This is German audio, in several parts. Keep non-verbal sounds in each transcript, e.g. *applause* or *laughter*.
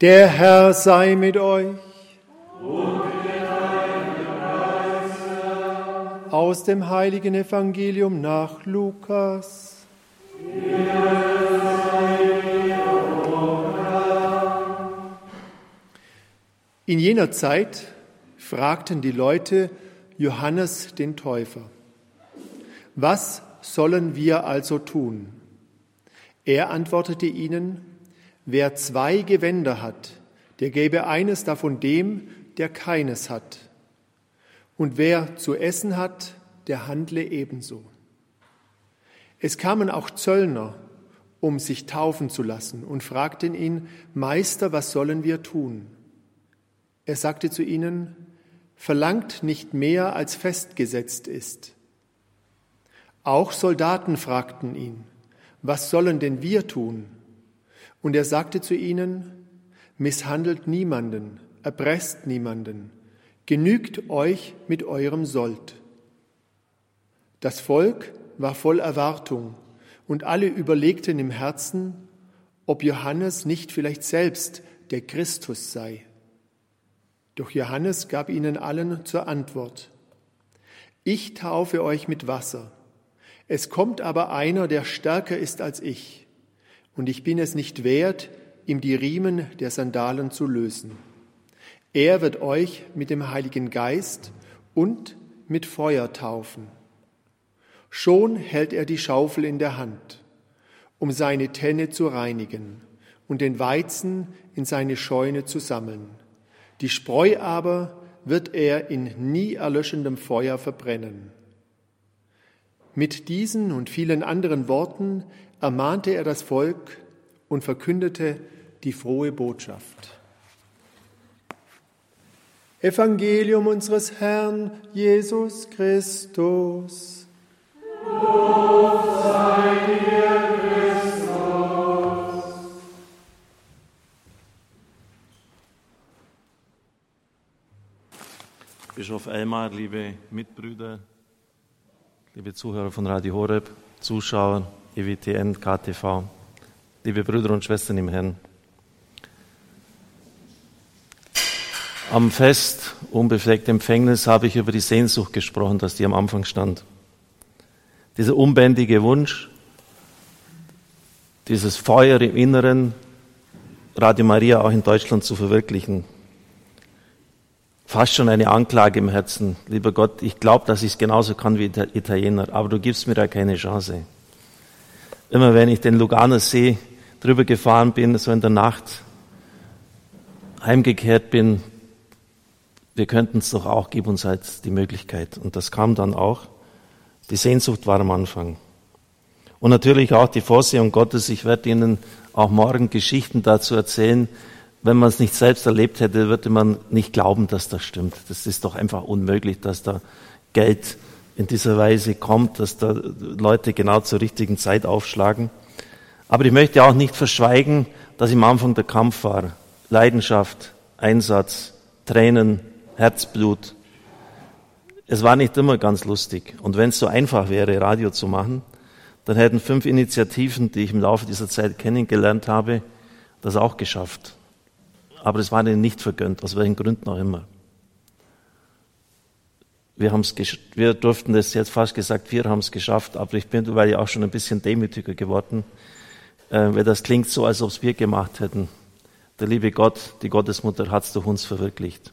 Der Herr sei mit euch. Aus dem heiligen Evangelium nach Lukas. In jener Zeit fragten die Leute Johannes den Täufer, was sollen wir also tun? Er antwortete ihnen, wer zwei Gewänder hat, der gebe eines davon dem, der keines hat. Und wer zu essen hat, der handle ebenso. Es kamen auch Zöllner, um sich taufen zu lassen, und fragten ihn, Meister, was sollen wir tun? Er sagte zu ihnen, verlangt nicht mehr, als festgesetzt ist. Auch Soldaten fragten ihn, was sollen denn wir tun? Und er sagte zu ihnen, misshandelt niemanden, erpresst niemanden, genügt euch mit eurem Sold. Das Volk war voll Erwartung und alle überlegten im Herzen, ob Johannes nicht vielleicht selbst der Christus sei. Doch Johannes gab ihnen allen zur Antwort, ich taufe euch mit Wasser, es kommt aber einer, der stärker ist als ich, und ich bin es nicht wert, ihm die Riemen der Sandalen zu lösen. Er wird euch mit dem Heiligen Geist und mit Feuer taufen. Schon hält er die Schaufel in der Hand, um seine Tenne zu reinigen und den Weizen in seine Scheune zu sammeln. Die Spreu aber wird er in nie erlöschendem Feuer verbrennen. Mit diesen und vielen anderen Worten ermahnte er das Volk und verkündete die frohe Botschaft. Evangelium unseres Herrn Jesus Christus. Lob sei dir, Christus. Bischof Elmar, liebe Mitbrüder, liebe Zuhörer von Radio Horeb, Zuschauer, EWTN, KTV, liebe Brüder und Schwestern im Herrn. Am Fest unbefleckte Empfängnis habe ich über die Sehnsucht gesprochen, dass die am Anfang stand. Dieser unbändige Wunsch, dieses Feuer im Inneren, Radio Maria auch in Deutschland zu verwirklichen fast schon eine Anklage im Herzen. Lieber Gott, ich glaube, dass ich es genauso kann wie Italiener, aber du gibst mir da keine Chance. Immer wenn ich den Luganer See drüber gefahren bin, so in der Nacht heimgekehrt bin, wir könnten es doch auch, gib uns halt die Möglichkeit. Und das kam dann auch. Die Sehnsucht war am Anfang. Und natürlich auch die Vorsehung Gottes. Ich werde Ihnen auch morgen Geschichten dazu erzählen, wenn man es nicht selbst erlebt hätte, würde man nicht glauben, dass das stimmt. Das ist doch einfach unmöglich, dass da Geld in dieser Weise kommt, dass da Leute genau zur richtigen Zeit aufschlagen. Aber ich möchte auch nicht verschweigen, dass im Anfang der Kampf war. Leidenschaft, Einsatz, Tränen, Herzblut. Es war nicht immer ganz lustig. Und wenn es so einfach wäre, Radio zu machen, dann hätten fünf Initiativen, die ich im Laufe dieser Zeit kennengelernt habe, das auch geschafft aber es war ihnen nicht vergönnt, aus welchen Gründen auch immer. Wir, haben's wir durften das jetzt fast gesagt, wir haben es geschafft, aber ich bin weil ja auch schon ein bisschen demütiger geworden, äh, weil das klingt so, als ob es wir gemacht hätten. Der liebe Gott, die Gottesmutter hat es durch uns verwirklicht.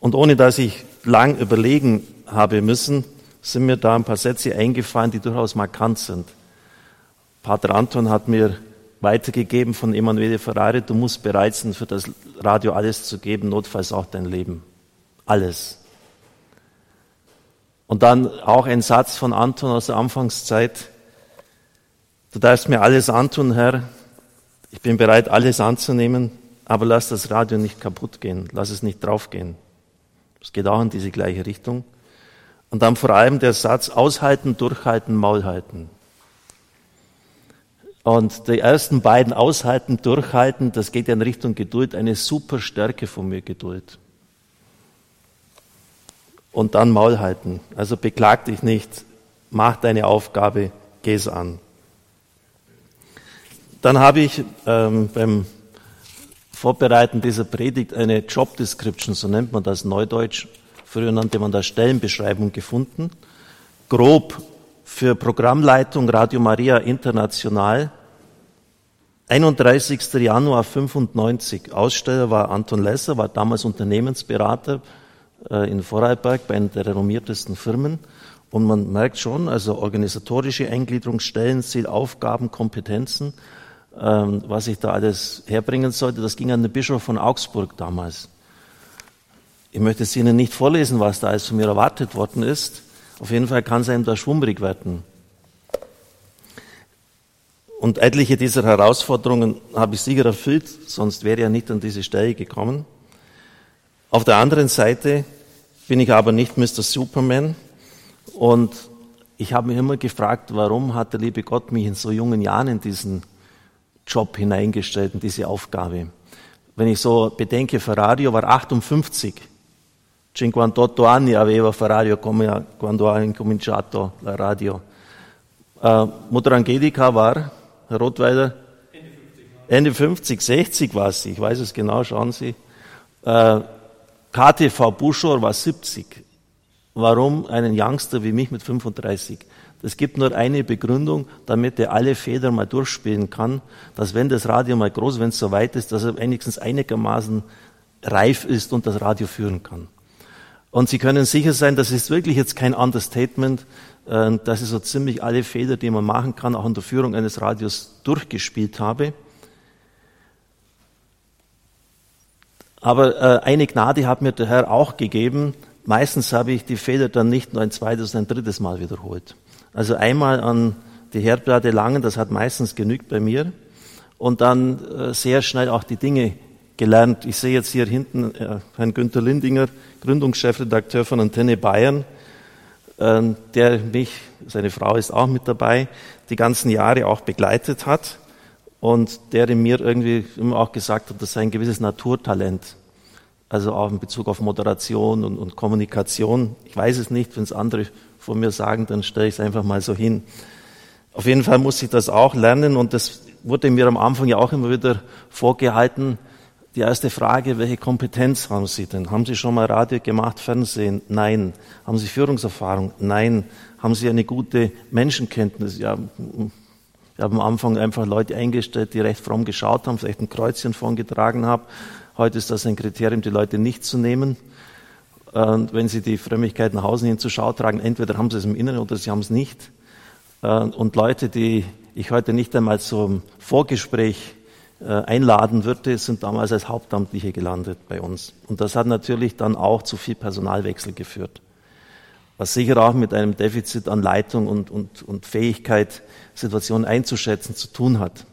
Und ohne dass ich lang überlegen habe müssen, sind mir da ein paar Sätze eingefallen, die durchaus markant sind. Pater Anton hat mir weitergegeben von Emanuele Ferrari, du musst bereit sein, für das Radio alles zu geben, notfalls auch dein Leben. Alles. Und dann auch ein Satz von Anton aus der Anfangszeit. Du darfst mir alles antun, Herr. Ich bin bereit, alles anzunehmen, aber lass das Radio nicht kaputt gehen. Lass es nicht draufgehen. Es geht auch in diese gleiche Richtung. Und dann vor allem der Satz, aushalten, durchhalten, Maul halten. Und die ersten beiden aushalten, durchhalten, das geht ja in Richtung Geduld, eine super Stärke von mir, Geduld. Und dann Maul halten. Also beklag dich nicht, mach deine Aufgabe, geh es an. Dann habe ich ähm, beim Vorbereiten dieser Predigt eine Job Description, so nennt man das Neudeutsch. Früher nannte man das Stellenbeschreibung gefunden. Grob für Programmleitung Radio Maria International. 31. Januar 95. Aussteller war Anton Lesser, war damals Unternehmensberater in Vorarlberg bei einer der renommiertesten Firmen. Und man merkt schon, also organisatorische Eingliederung, Stellenziel, Aufgaben, Kompetenzen, ähm, was ich da alles herbringen sollte, das ging an den Bischof von Augsburg damals. Ich möchte es Ihnen nicht vorlesen, was da alles von mir erwartet worden ist. Auf jeden Fall kann es einem da schwummrig werden. Und etliche dieser Herausforderungen habe ich sicher erfüllt, sonst wäre er nicht an diese Stelle gekommen. Auf der anderen Seite bin ich aber nicht Mr. Superman und ich habe mich immer gefragt, warum hat der liebe Gott mich in so jungen Jahren in diesen Job hineingestellt, in diese Aufgabe. Wenn ich so bedenke, Ferrario war 58. 58 anni aveva Ferrario come quando ha incominciato la radio. Uh, Mutter Angelika war, Herr Rottweiler, Ende 50, 60 war sie, ich weiß es genau, schauen Sie. Uh, KTV Buschor war 70. Warum einen Youngster wie mich mit 35? Es gibt nur eine Begründung, damit er alle Federn mal durchspielen kann, dass wenn das Radio mal groß, wenn es so weit ist, dass er wenigstens einigermaßen reif ist und das Radio führen kann. Und Sie können sicher sein, das ist wirklich jetzt kein Understatement, äh, dass ich so ziemlich alle Fehler, die man machen kann, auch in der Führung eines Radios durchgespielt habe. Aber äh, eine Gnade hat mir der Herr auch gegeben. Meistens habe ich die Fehler dann nicht nur ein zweites, ein drittes Mal wiederholt. Also einmal an die Herdplatte langen, das hat meistens genügt bei mir. Und dann äh, sehr schnell auch die Dinge gelernt. Ich sehe jetzt hier hinten äh, Herrn Günther Lindinger, Gründungschefredakteur von Antenne Bayern, äh, der mich, seine Frau ist auch mit dabei, die ganzen Jahre auch begleitet hat und der mir irgendwie immer auch gesagt hat, das sei ein gewisses Naturtalent. Also auch in Bezug auf Moderation und, und Kommunikation. Ich weiß es nicht, wenn es andere von mir sagen, dann stelle ich es einfach mal so hin. Auf jeden Fall muss ich das auch lernen und das wurde mir am Anfang ja auch immer wieder vorgehalten. Die erste Frage, welche Kompetenz haben Sie denn? Haben Sie schon mal Radio gemacht, Fernsehen? Nein. Haben Sie Führungserfahrung? Nein. Haben Sie eine gute Menschenkenntnis? Ja, ich habe am Anfang einfach Leute eingestellt, die recht fromm geschaut haben, vielleicht ein Kreuzchen vorgetragen haben. Heute ist das ein Kriterium, die Leute nicht zu nehmen. Und wenn sie die Frömmigkeit nach Hause hin zur Schau tragen, entweder haben sie es im Inneren oder sie haben es nicht. Und Leute, die ich heute nicht einmal zum Vorgespräch äh, einladen würde, sind damals als Hauptamtliche gelandet bei uns. Und das hat natürlich dann auch zu viel Personalwechsel geführt. Was sicher auch mit einem Defizit an Leitung und, und, und Fähigkeit, Situationen einzuschätzen, zu tun hat.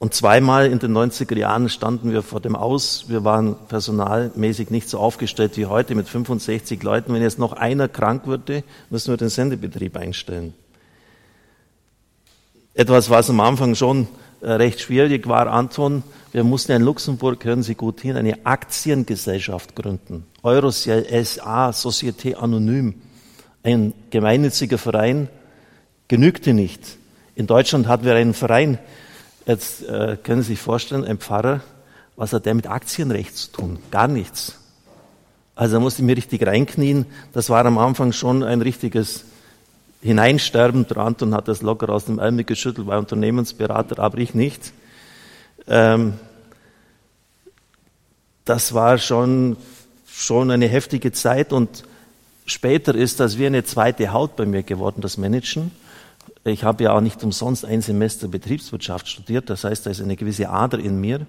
Und zweimal in den 90er Jahren standen wir vor dem Aus. Wir waren personalmäßig nicht so aufgestellt wie heute mit 65 Leuten. Wenn jetzt noch einer krank würde, müssen wir den Sendebetrieb einstellen. Etwas, was am Anfang schon äh, recht schwierig war, Anton, wir mussten in Luxemburg, hören Sie gut hin, eine Aktiengesellschaft gründen. Eurociel SA, Société Anonyme, ein gemeinnütziger Verein, genügte nicht. In Deutschland hatten wir einen Verein, Jetzt äh, können Sie sich vorstellen, ein Pfarrer, was hat der mit Aktienrecht zu tun? Gar nichts. Also da musste ich mir richtig reinknien. Das war am Anfang schon ein richtiges Hineinsterben. Der Anton hat das locker aus dem Ärmel geschüttelt, war Unternehmensberater, aber ich nicht. Ähm, das war schon, schon eine heftige Zeit und später ist das wie eine zweite Haut bei mir geworden, das Managen. Ich habe ja auch nicht umsonst ein Semester Betriebswirtschaft studiert, das heißt, da ist eine gewisse Ader in mir.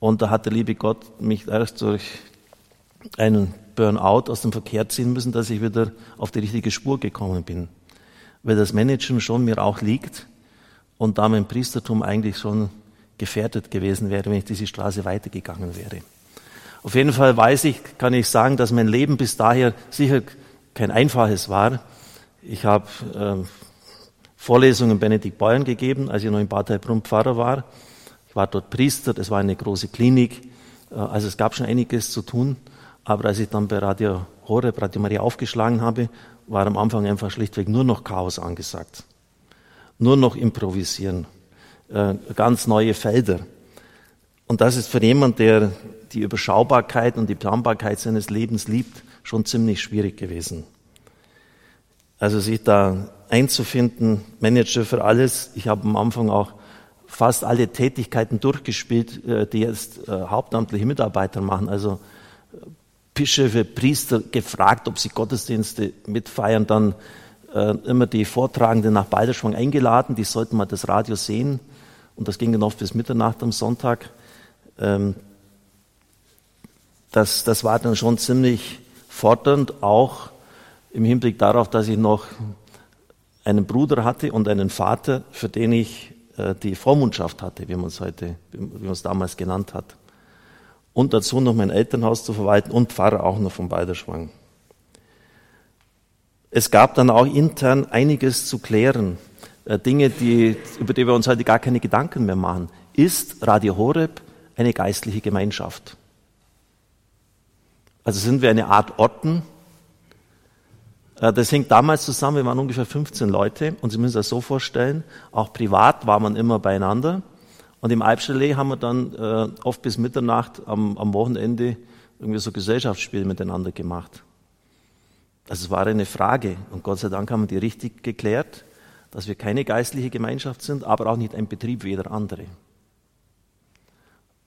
Und da hat der liebe Gott mich erst durch einen Burnout aus dem Verkehr ziehen müssen, dass ich wieder auf die richtige Spur gekommen bin. Weil das Managen schon mir auch liegt und da mein Priestertum eigentlich schon gefährdet gewesen wäre, wenn ich diese Straße weitergegangen wäre. Auf jeden Fall weiß ich, kann ich sagen, dass mein Leben bis daher sicher kein einfaches war. Ich habe äh, Vorlesungen in Benedikt Bayern gegeben, als ich noch in Bad Heilbrunn Pfarrer war. Ich war dort Priester, das war eine große Klinik. Äh, also es gab schon einiges zu tun. Aber als ich dann bei Radio Horeb, Radio Maria aufgeschlagen habe, war am Anfang einfach schlichtweg nur noch Chaos angesagt. Nur noch improvisieren. Äh, ganz neue Felder. Und das ist für jemand, der die Überschaubarkeit und die Planbarkeit seines Lebens liebt, schon ziemlich schwierig gewesen. Also sich da einzufinden, Manager für alles. Ich habe am Anfang auch fast alle Tätigkeiten durchgespielt, äh, die jetzt äh, hauptamtliche Mitarbeiter machen. Also äh, Bischöfe, Priester gefragt, ob sie Gottesdienste mitfeiern, dann immer die Vortragenden nach Balderschwang eingeladen, die sollten mal das Radio sehen. Und das ging dann oft bis Mitternacht am Sonntag. Ähm, das, das war dann schon ziemlich fordernd, auch im Hinblick darauf, dass ich noch einen Bruder hatte und einen Vater, für den ich äh, die Vormundschaft hatte, wie man es heute, wie man es damals genannt hat. Und dazu noch mein Elternhaus zu verwalten und Pfarrer auch noch von Beiderschwang. Es gab dann auch intern einiges zu klären. Äh, Dinge, die, über die wir uns heute gar keine Gedanken mehr machen. Ist Radio Horeb eine geistliche Gemeinschaft? Also sind wir eine Art Orten, äh, das hängt damals zusammen, wir waren ungefähr 15 Leute und Sie müssen sich das so vorstellen, auch privat war man immer beieinander. Und im Alpchalet haben wir dann äh, oft bis Mitternacht am, am Wochenende irgendwie so Gesellschaftsspiele miteinander gemacht. Also es war eine Frage und Gott sei Dank haben wir die richtig geklärt, dass wir keine geistliche Gemeinschaft sind, aber auch nicht ein Betrieb wie jeder andere.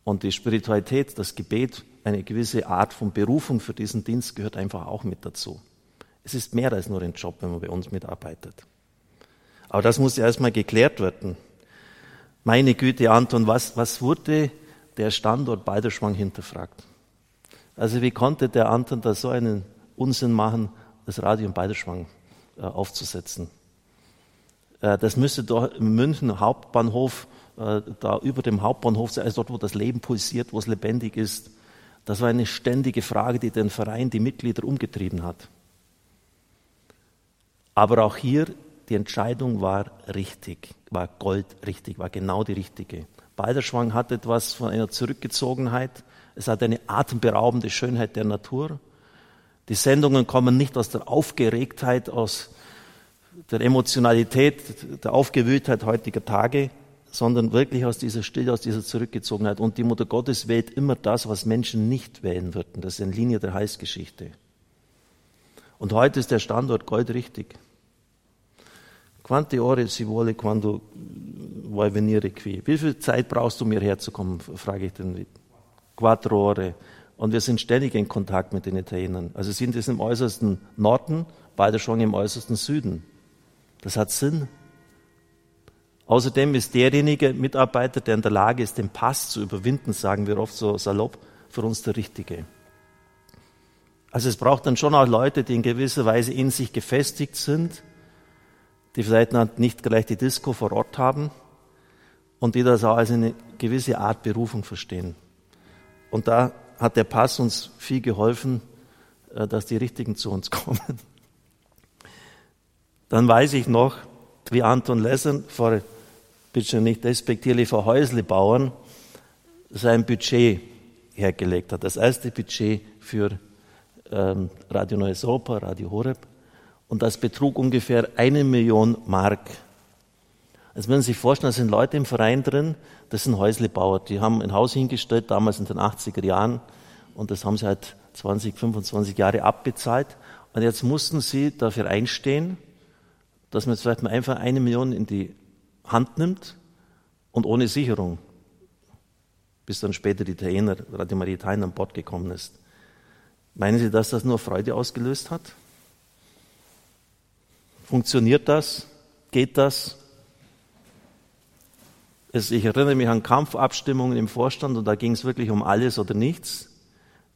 Und die Spiritualität, das Gebet, eine gewisse Art von Berufung für diesen Dienst gehört einfach auch mit dazu. Es ist mehr als nur ein Job, wenn man bei uns mitarbeitet. Aber das muss erstmal geklärt werden. Meine Güte, Anton, was, was wurde der Standort Balderschwang hinterfragt? Also wie konnte der Anton da so einen Unsinn machen, das Radio in Balderschwang äh, aufzusetzen? Äh, das müsste doch im München Hauptbahnhof, äh, da über dem Hauptbahnhof also dort, wo das Leben pulsiert, wo es lebendig ist. Das war eine ständige Frage, die den Verein, die Mitglieder umgetrieben hat. Aber auch hier, die Entscheidung war richtig, war goldrichtig, war genau die richtige. Balderschwang hat etwas von einer Zurückgezogenheit. Es hat eine atemberaubende Schönheit der Natur. Die Sendungen kommen nicht aus der Aufgeregtheit, aus der Emotionalität, der Aufgewühltheit heutiger Tage, sondern wirklich aus dieser Stille, aus dieser Zurückgezogenheit. Und die Mutter Gottes wählt immer das, was Menschen nicht wählen würden. Das ist eine Linie der Heilsgeschichte. Und heute ist der Standort goldrichtig. Quante ore si vuole quando vuoi venire qui? Wie viel Zeit brauchst du, mir herzukommen? frage ich den. Quattro ore. Und wir sind ständig in Kontakt mit den Italienern. Also sind es im äußersten Norden, beide schon im äußersten Süden. Das hat Sinn. Außerdem ist derjenige Mitarbeiter, der in der Lage ist, den Pass zu überwinden, sagen wir oft so salopp, für uns der Richtige. Also es braucht dann schon auch Leute, die in gewisser Weise in sich gefestigt sind, die vielleicht nicht gleich die Disco vor Ort haben und die das auch als eine gewisse Art Berufung verstehen. Und da hat der Pass uns viel geholfen, äh, dass die Richtigen zu uns *laughs* kommen. Dann weiß ich noch, wie Anton Lessern vor, bitte nicht despektierlich, vor Häuslebauern sein Budget hergelegt hat. Das erste Budget für ähm, Radio Neues Europa, Radio Horeb. Und das betrug ungefähr eine Million Mark. Also wenn Sie sich vorstellen, da sind Leute im Verein drin, das sind Häuslebauer, die haben ein Haus hingestellt, damals in den 80er Jahren, und das haben sie halt 20, 25 Jahre abbezahlt. Und jetzt mussten sie dafür einstehen, dass man jetzt vielleicht mal einfach eine Million in die Hand nimmt und ohne Sicherung, bis dann später die Italiener, Radio Maria Italien an Bord gekommen ist. Meinen Sie, dass das nur Freude ausgelöst hat? Funktioniert das? Geht das? Ich erinnere mich an Kampfabstimmungen im Vorstand und da ging es wirklich um alles oder nichts,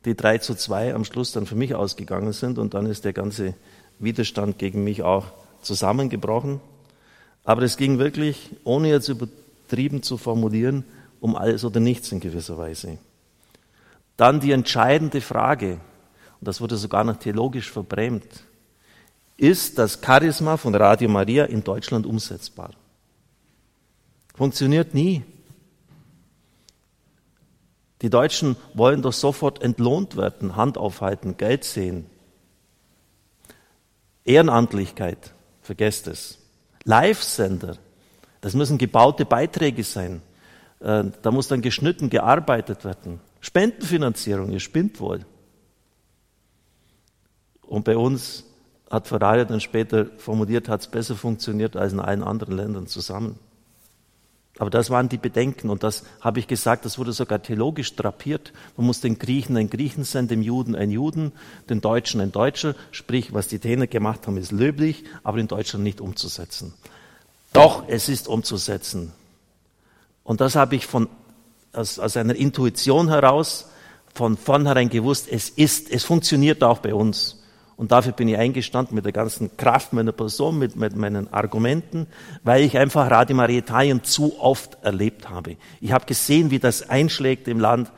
die drei zu zwei am Schluss dann für mich ausgegangen sind und dann ist der ganze Widerstand gegen mich auch zusammengebrochen. Aber es ging wirklich, ohne jetzt übertrieben zu formulieren, um alles oder nichts in gewisser Weise. Dann die entscheidende Frage, und das wurde sogar noch theologisch verbrämt, ist das Charisma von Radio Maria in Deutschland umsetzbar? Funktioniert nie. Die Deutschen wollen doch sofort entlohnt werden, Hand aufhalten, Geld sehen. Ehrenamtlichkeit, vergesst es. Live-Sender, das müssen gebaute Beiträge sein. Äh, da muss dann geschnitten, gearbeitet werden. Spendenfinanzierung, ihr spinnt wohl. Und bei uns hat Ferrari dann später formuliert, hat es besser funktioniert als in allen anderen Ländern zusammen. Aber das waren die Bedenken und das habe ich gesagt, das wurde sogar theologisch drapiert. Man muss den Griechen ein Griechen sein, dem Juden ein Juden, den Deutschen ein Deutscher. Sprich, was die Täner gemacht haben, ist löblich, aber in Deutschland nicht umzusetzen. Doch, es ist umzusetzen. Und das habe ich von, aus, aus einer Intuition heraus von vornherein gewusst, es ist, es funktioniert auch bei uns. Und dafür bin ich eingestanden mit der ganzen Kraft meiner Person, mit, mit meinen Argumenten, weil ich einfach Radi Italien zu oft erlebt habe. Ich habe gesehen, wie das einschlägt im Land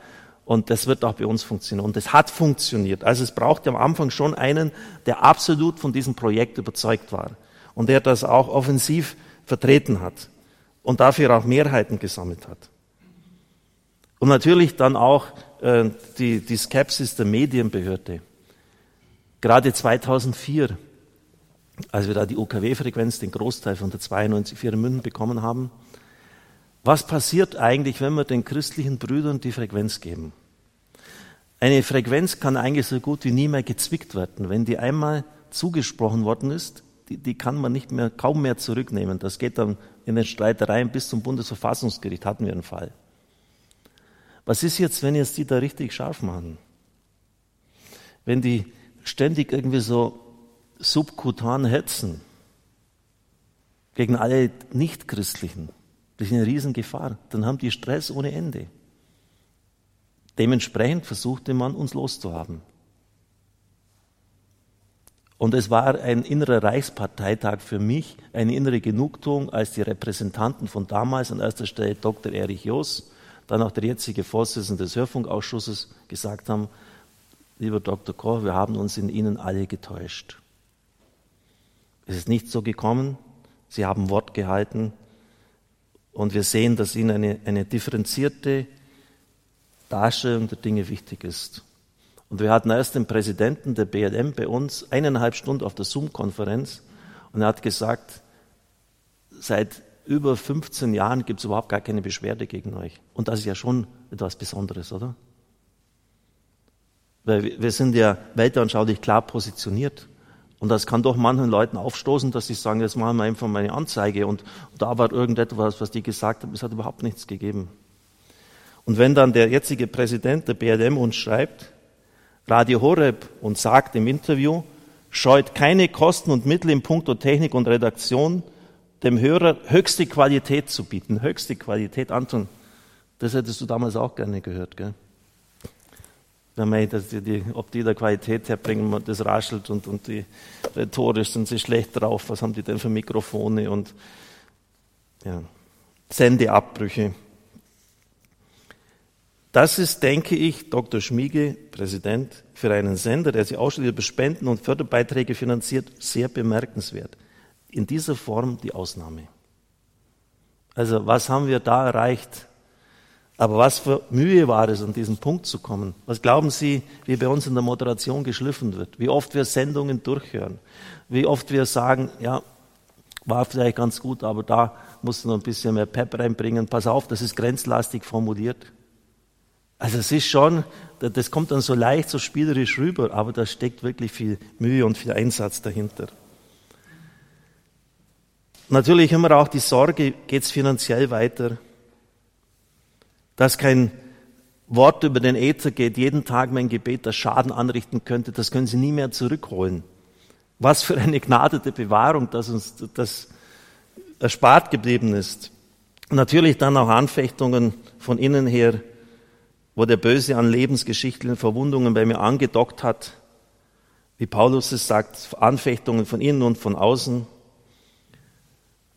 und das wird auch bei uns funktionieren. Und es hat funktioniert. Also es brauchte am Anfang schon einen, der absolut von diesem Projekt überzeugt war und der das auch offensiv vertreten hat und dafür auch Mehrheiten gesammelt hat. Und natürlich dann auch äh, die, die Skepsis der Medienbehörde. Gerade 2004, als wir da die UKW-Frequenz, den Großteil von der 92,4 in München bekommen haben, was passiert eigentlich, wenn wir den christlichen Brüdern die Frequenz geben? Eine Frequenz kann eigentlich so gut wie nie mehr gezwickt werden. Wenn die einmal zugesprochen worden ist, die, die kann man nicht mehr, kaum mehr zurücknehmen. Das geht dann in den Streitereien bis zum Bundesverfassungsgericht, hatten wir einen Fall. Was ist jetzt, wenn jetzt die da richtig scharf machen? Wenn die ständig irgendwie so subkutan hetzen gegen alle Nichtchristlichen, das ist eine Riesengefahr. Dann haben die Stress ohne Ende. Dementsprechend versuchte man, uns loszuhaben. Und es war ein innerer Reichsparteitag für mich, eine innere Genugtuung, als die Repräsentanten von damals, an erster Stelle Dr. Erich Joos, dann auch der jetzige Vorsitzende des Hörfunkausschusses, gesagt haben, lieber Dr. Koch, wir haben uns in Ihnen alle getäuscht. Es ist nicht so gekommen. Sie haben Wort gehalten. Und wir sehen, dass Ihnen eine, eine differenzierte Darstellung der Dinge wichtig ist. Und wir hatten erst den Präsidenten der BLM bei uns eineinhalb Stunden auf der Zoom-Konferenz und er hat gesagt, seit über 15 Jahren gibt es überhaupt gar keine Beschwerde gegen euch. Und das ist ja schon etwas Besonderes, oder? Weil wir sind ja weltanschaulich klar positioniert. Und das kann doch manchen Leuten aufstoßen, dass sie sagen, jetzt machen wir einfach mal eine Anzeige. Und, und da war irgendetwas, was die gesagt haben, es hat überhaupt nichts gegeben. Und wenn dann der jetzige Präsident der BLM uns schreibt, Radio Horeb und sagt im Interview, scheut keine Kosten und Mittel in puncto Technik und Redaktion, dem Hörer höchste Qualität zu bieten. Höchste Qualität, Anton, das hättest du damals auch gerne gehört, gell? Wenn man, dass die, die, ob die da Qualität herbringen, das raschelt und, und die rhetorisch sind sie schlecht drauf, was haben die denn für Mikrofone und ja, Sendeabbrüche. Das ist, denke ich, Dr. Schmiege, Präsident, für einen Sender, der sich ausschließlich über Spenden und Förderbeiträge finanziert, sehr bemerkenswert. In dieser Form die Ausnahme. Also was haben wir da erreicht? Aber was für Mühe war es, an diesen Punkt zu kommen? Was glauben Sie, wie bei uns in der Moderation geschliffen wird? Wie oft wir Sendungen durchhören? Wie oft wir sagen, ja, war vielleicht ganz gut, aber da musst du noch ein bisschen mehr Pep reinbringen. Pass auf, das ist grenzlastig formuliert. Also es ist schon, das kommt dann so leicht, so spielerisch rüber, aber da steckt wirklich viel Mühe und viel Einsatz dahinter. Natürlich immer auch die Sorge, geht es finanziell weiter? Dass kein Wort über den Äther geht, jeden Tag mein Gebet, das Schaden anrichten könnte, das können Sie nie mehr zurückholen. Was für eine gnadete Bewahrung, dass uns das erspart geblieben ist. Natürlich dann auch Anfechtungen von innen her, wo der Böse an lebensgeschichtlichen Verwundungen bei mir angedockt hat. Wie Paulus es sagt, Anfechtungen von innen und von außen.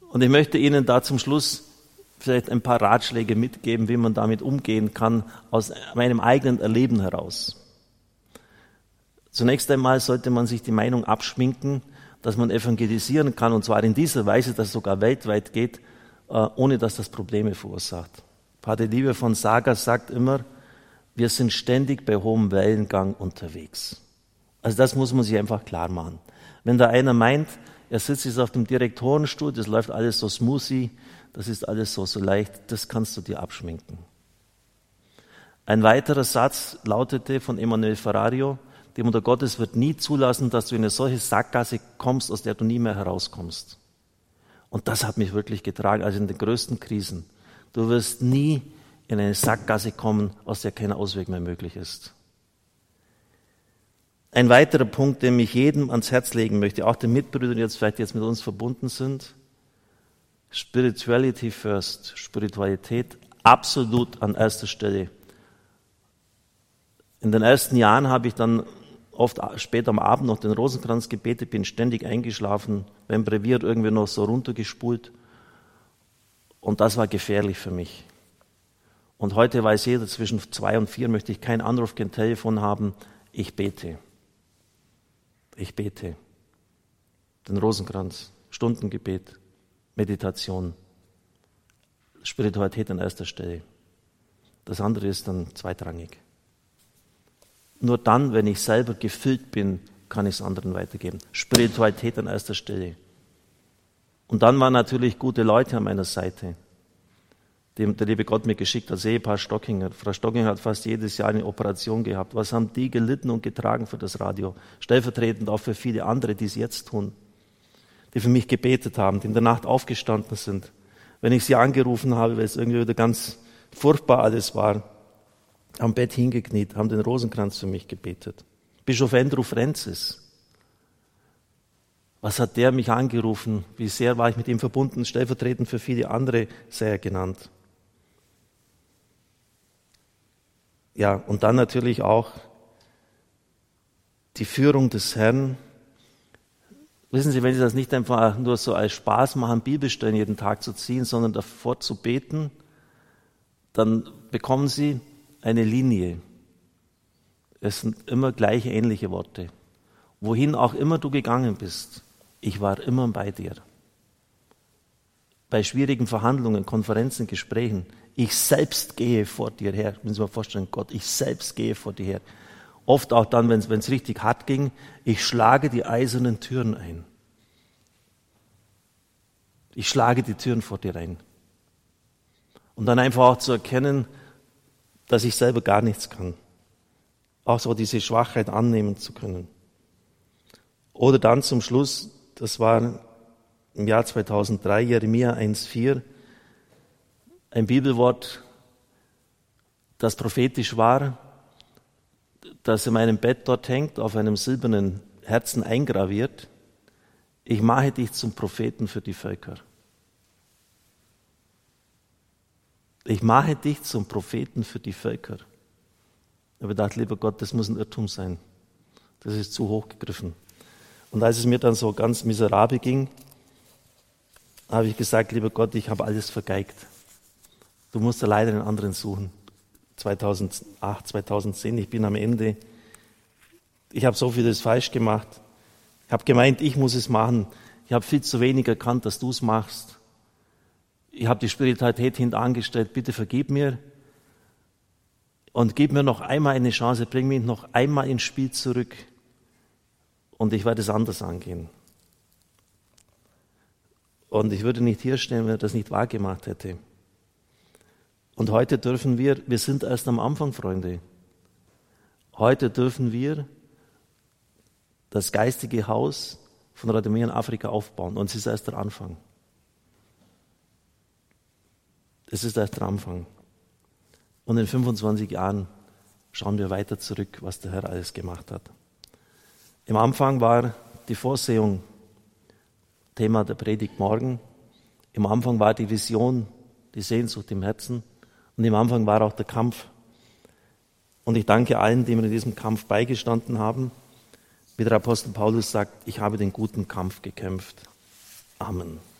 Und ich möchte Ihnen da zum Schluss vielleicht ein paar Ratschläge mitgeben, wie man damit umgehen kann, aus meinem eigenen Erleben heraus. Zunächst einmal sollte man sich die Meinung abschminken, dass man evangelisieren kann, und zwar in dieser Weise, dass es sogar weltweit geht, äh, ohne dass das Probleme verursacht. Pater Liebe von Saga sagt immer, wir sind ständig bei hohem Wellengang unterwegs. Also das muss man sich einfach klar machen. Wenn da einer meint, er sitzt jetzt auf dem Direktorenstuhl, das läuft alles so smoothie, das ist alles so, so leicht, das kannst du dir abschminken. Ein weiterer Satz lautete von Emanuel Ferrario, die Mutter Gottes wird nie zulassen, dass du in eine solche Sackgasse kommst, aus der du nie mehr herauskommst. Und das hat mich wirklich getragen, also in den größten Krisen. Du wirst nie in eine Sackgasse kommen, aus der kein Ausweg mehr möglich ist. Ein weiterer Punkt, den ich jedem ans Herz legen möchte, auch den Mitbrüdern, die jetzt vielleicht jetzt mit uns verbunden sind. Spirituality first, Spiritualität absolut an erster Stelle. In den ersten Jahren habe ich dann oft spät am Abend noch den Rosenkranz gebetet, bin ständig eingeschlafen, beim Brevier irgendwie noch so runtergespult. Und das war gefährlich für mich. Und heute weiß jeder, zwischen zwei und vier möchte ich keinen Anruf, kein Telefon haben. Ich bete. Ich bete. Den Rosenkranz, Stundengebet, Meditation, Spiritualität an erster Stelle. Das andere ist dann zweitrangig. Nur dann, wenn ich selber gefüllt bin, kann ich es anderen weitergeben. Spiritualität an erster Stelle. Und dann waren natürlich gute Leute an meiner Seite, die der liebe Gott mir geschickt als Ehepaar Stockinger. Frau Stockinger hat fast jedes Jahr eine Operation gehabt. Was haben die gelitten und getragen für das Radio? Stellvertretend auch für viele andere, die es jetzt tun. Die für mich gebetet haben, die in der Nacht aufgestanden sind. Wenn ich sie angerufen habe, weil es irgendwie wieder ganz furchtbar alles war, am Bett hingekniet, haben den Rosenkranz für mich gebetet. Bischof Andrew Francis. Was hat der mich angerufen? Wie sehr war ich mit ihm verbunden? Stellvertretend für viele andere sehr genannt. Ja, und dann natürlich auch die Führung des Herrn. Wissen Sie, wenn Sie das nicht einfach nur so als Spaß machen, Bibelstellen jeden Tag zu ziehen, sondern davor zu beten, dann bekommen Sie eine Linie. Es sind immer gleiche ähnliche Worte. Wohin auch immer du gegangen bist, ich war immer bei dir. Bei schwierigen Verhandlungen, Konferenzen, Gesprächen, ich selbst gehe vor dir her. Müssen Sie mal vorstellen, Gott, ich selbst gehe vor dir her. Oft auch dann, wenn es richtig hart ging, ich schlage die eisernen Türen ein. Ich schlage die Türen vor dir ein. Und dann einfach auch zu erkennen, dass ich selber gar nichts kann. Auch so diese Schwachheit annehmen zu können. Oder dann zum Schluss, das war im Jahr 2003, Jeremia 1,4, ein Bibelwort, das prophetisch war, das in meinem Bett dort hängt, auf einem silbernen Herzen eingraviert. Ich mache dich zum Propheten für die Völker. Ich mache dich zum Propheten für die Völker. Ich dachte, lieber Gott, das muss ein Irrtum sein. Das ist zu hoch gegriffen. Und als es mir dann so ganz miserabel ging, habe ich gesagt, lieber Gott, ich habe alles vergeigt. Du musst da leider einen anderen suchen. 2008, 2010, ich bin am Ende. Ich habe so vieles falsch gemacht. Ich habe gemeint, ich muss es machen. Ich habe viel zu wenig erkannt, dass du es machst ich habe die Spiritualität hintangestellt, bitte vergib mir und gib mir noch einmal eine Chance, bring mich noch einmal ins Spiel zurück und ich werde es anders angehen. Und ich würde nicht hier stehen, wenn er das nicht wahrgemacht hätte. Und heute dürfen wir, wir sind erst am Anfang, Freunde. Heute dürfen wir das geistige Haus von Radomir in Afrika aufbauen. Und es ist erst der Anfang. Das ist erst der Anfang. Und in 25 Jahren schauen wir weiter zurück, was der Herr alles gemacht hat. Im Anfang war die Vorsehung Thema der Predigt morgen. Im Anfang war die Vision, die Sehnsucht im Herzen. Und im Anfang war auch der Kampf. Und ich danke allen, die mir in diesem Kampf beigestanden haben. Wie der Apostel Paulus sagt, ich habe den guten Kampf gekämpft. Amen.